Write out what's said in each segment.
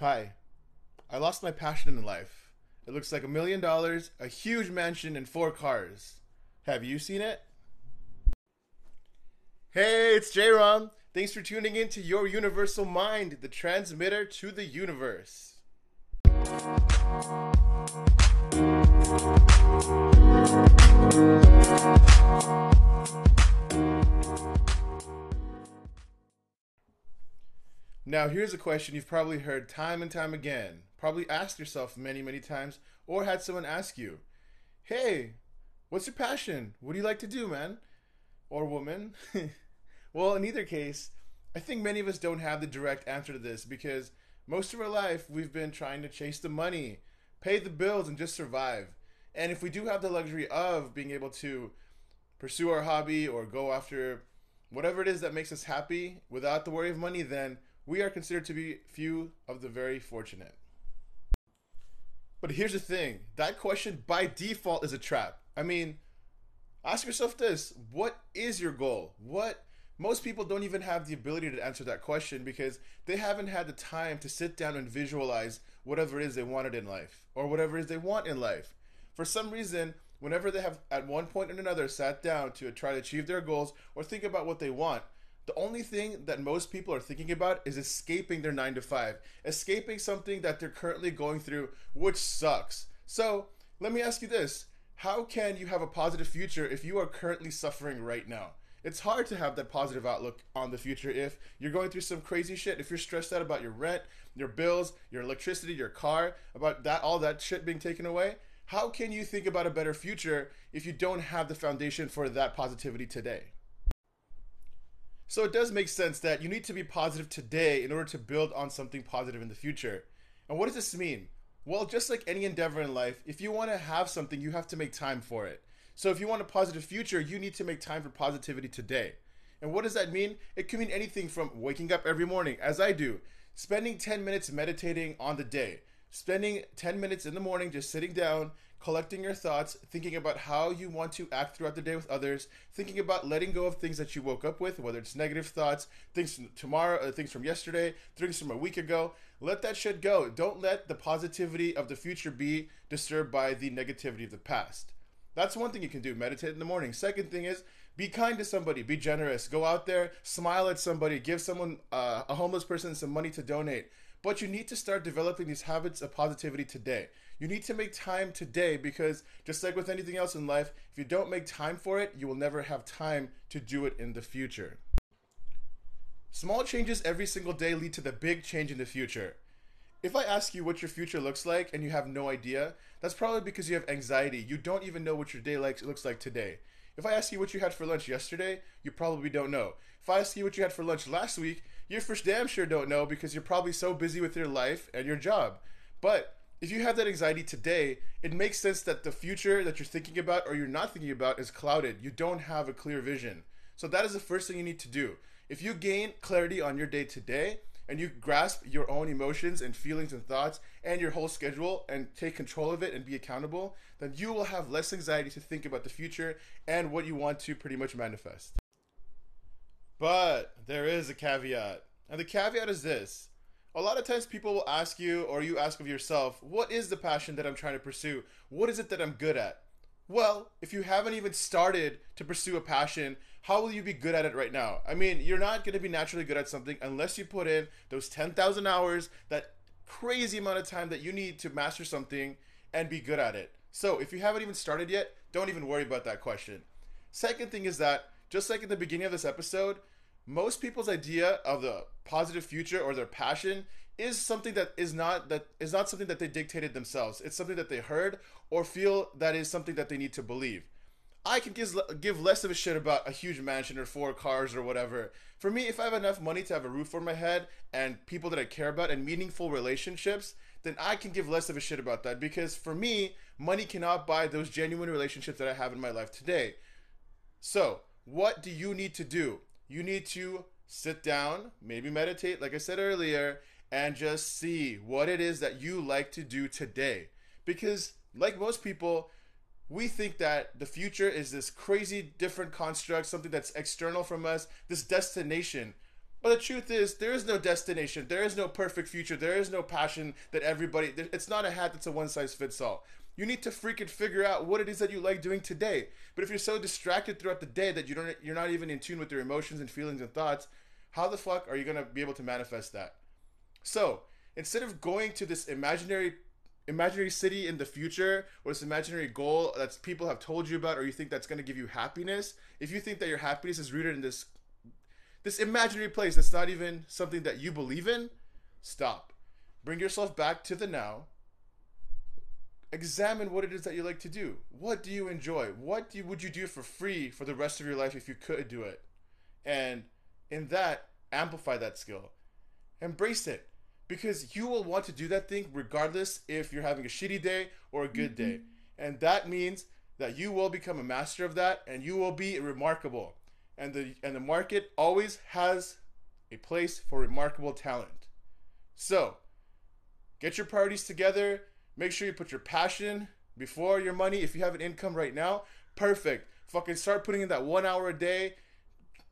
Hi. I lost my passion in life. It looks like a million dollars, a huge mansion, and four cars. Have you seen it? Hey, it's J Rom. Thanks for tuning in to Your Universal Mind, the transmitter to the universe. Now, here's a question you've probably heard time and time again, probably asked yourself many, many times, or had someone ask you, Hey, what's your passion? What do you like to do, man? Or woman? well, in either case, I think many of us don't have the direct answer to this because most of our life we've been trying to chase the money, pay the bills, and just survive. And if we do have the luxury of being able to pursue our hobby or go after whatever it is that makes us happy without the worry of money, then we are considered to be few of the very fortunate. But here's the thing that question by default is a trap. I mean, ask yourself this what is your goal? What most people don't even have the ability to answer that question because they haven't had the time to sit down and visualize whatever it is they wanted in life or whatever it is they want in life. For some reason, whenever they have at one point or another sat down to try to achieve their goals or think about what they want, the only thing that most people are thinking about is escaping their 9 to 5, escaping something that they're currently going through, which sucks. So, let me ask you this How can you have a positive future if you are currently suffering right now? It's hard to have that positive outlook on the future if you're going through some crazy shit, if you're stressed out about your rent, your bills, your electricity, your car, about that all that shit being taken away. How can you think about a better future if you don't have the foundation for that positivity today? So it does make sense that you need to be positive today in order to build on something positive in the future. And what does this mean? Well, just like any endeavor in life, if you want to have something, you have to make time for it. So if you want a positive future, you need to make time for positivity today. And what does that mean? It can mean anything from waking up every morning, as I do, spending 10 minutes meditating on the day, spending 10 minutes in the morning just sitting down, collecting your thoughts, thinking about how you want to act throughout the day with others, thinking about letting go of things that you woke up with, whether it's negative thoughts, things from tomorrow, uh, things from yesterday, things from a week ago. Let that shit go. Don't let the positivity of the future be disturbed by the negativity of the past. That's one thing you can do. Meditate in the morning. Second thing is be kind to somebody. Be generous. Go out there, smile at somebody, give someone uh, a homeless person some money to donate. But you need to start developing these habits of positivity today. You need to make time today because just like with anything else in life, if you don't make time for it, you will never have time to do it in the future. Small changes every single day lead to the big change in the future. If I ask you what your future looks like and you have no idea, that's probably because you have anxiety. You don't even know what your day looks like today. If I ask you what you had for lunch yesterday, you probably don't know. If I ask you what you had for lunch last week, you for damn sure don't know because you're probably so busy with your life and your job. But if you have that anxiety today, it makes sense that the future that you're thinking about or you're not thinking about is clouded. You don't have a clear vision. So that is the first thing you need to do. If you gain clarity on your day today and you grasp your own emotions and feelings and thoughts and your whole schedule and take control of it and be accountable, then you will have less anxiety to think about the future and what you want to pretty much manifest. But there is a caveat. And the caveat is this a lot of times people will ask you or you ask of yourself what is the passion that i'm trying to pursue? What is it that i'm good at? Well if you haven't even started to pursue a passion how will you be good at it right now? I mean you're not going to be naturally good at something unless you put in those 10,000 hours that crazy amount of time that you need to master something and be good at it. So if you haven't even started yet don't even worry about that question. Second thing is that just like in the beginning of this episode most people's idea of the positive future or their passion is something that is not that is not something that they dictated themselves. It's something that they heard or feel that is something that they need to believe. I can give, give less of a shit about a huge mansion or four cars or whatever. For me, if I have enough money to have a roof over my head and people that I care about and meaningful relationships, then I can give less of a shit about that because for me, money cannot buy those genuine relationships that I have in my life today. So, what do you need to do? You need to sit down, maybe meditate, like I said earlier, and just see what it is that you like to do today. Because, like most people, we think that the future is this crazy different construct, something that's external from us, this destination. But the truth is, there is no destination. There is no perfect future. There is no passion that everybody. It's not a hat that's a one size fits all. You need to freaking figure out what it is that you like doing today. But if you're so distracted throughout the day that you don't, you're not even in tune with your emotions and feelings and thoughts, how the fuck are you gonna be able to manifest that? So instead of going to this imaginary imaginary city in the future or this imaginary goal that people have told you about or you think that's going to give you happiness if you think that your happiness is rooted in this this imaginary place that's not even something that you believe in stop bring yourself back to the now examine what it is that you like to do what do you enjoy what do you, would you do for free for the rest of your life if you could do it and in that amplify that skill embrace it because you will want to do that thing regardless if you're having a shitty day or a good day. Mm-hmm. And that means that you will become a master of that and you will be remarkable. And the and the market always has a place for remarkable talent. So, get your priorities together. Make sure you put your passion before your money. If you have an income right now, perfect. Fucking start putting in that 1 hour a day.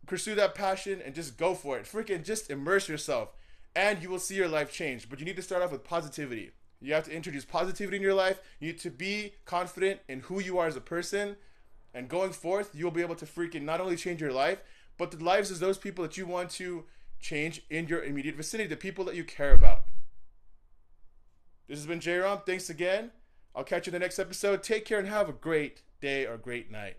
Pursue that passion and just go for it. Freaking just immerse yourself and you will see your life change. But you need to start off with positivity. You have to introduce positivity in your life. You need to be confident in who you are as a person. And going forth, you'll be able to freaking not only change your life, but the lives of those people that you want to change in your immediate vicinity, the people that you care about. This has been J Rom. Thanks again. I'll catch you in the next episode. Take care and have a great day or great night.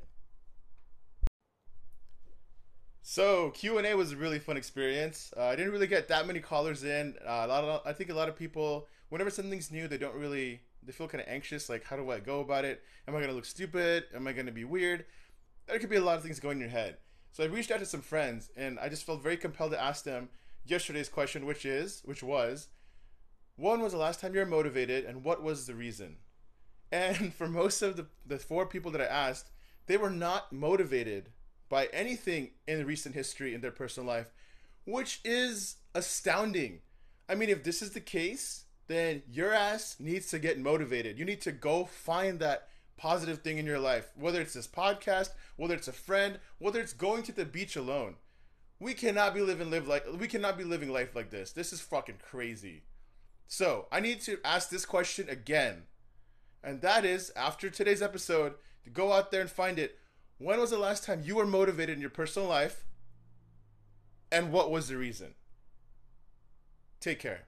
So Q and A was a really fun experience. Uh, I didn't really get that many callers in. Uh, a lot of, I think a lot of people, whenever something's new, they don't really, they feel kind of anxious. Like, how do I go about it? Am I gonna look stupid? Am I gonna be weird? There could be a lot of things going in your head. So I reached out to some friends, and I just felt very compelled to ask them yesterday's question, which is, which was, when was the last time you were motivated, and what was the reason? And for most of the the four people that I asked, they were not motivated by anything in recent history in their personal life, which is astounding. I mean, if this is the case, then your ass needs to get motivated. You need to go find that positive thing in your life, whether it's this podcast, whether it's a friend, whether it's going to the beach alone. We cannot be living live like we cannot be living life like this. This is fucking crazy. So, I need to ask this question again. And that is after today's episode to go out there and find it. When was the last time you were motivated in your personal life? And what was the reason? Take care.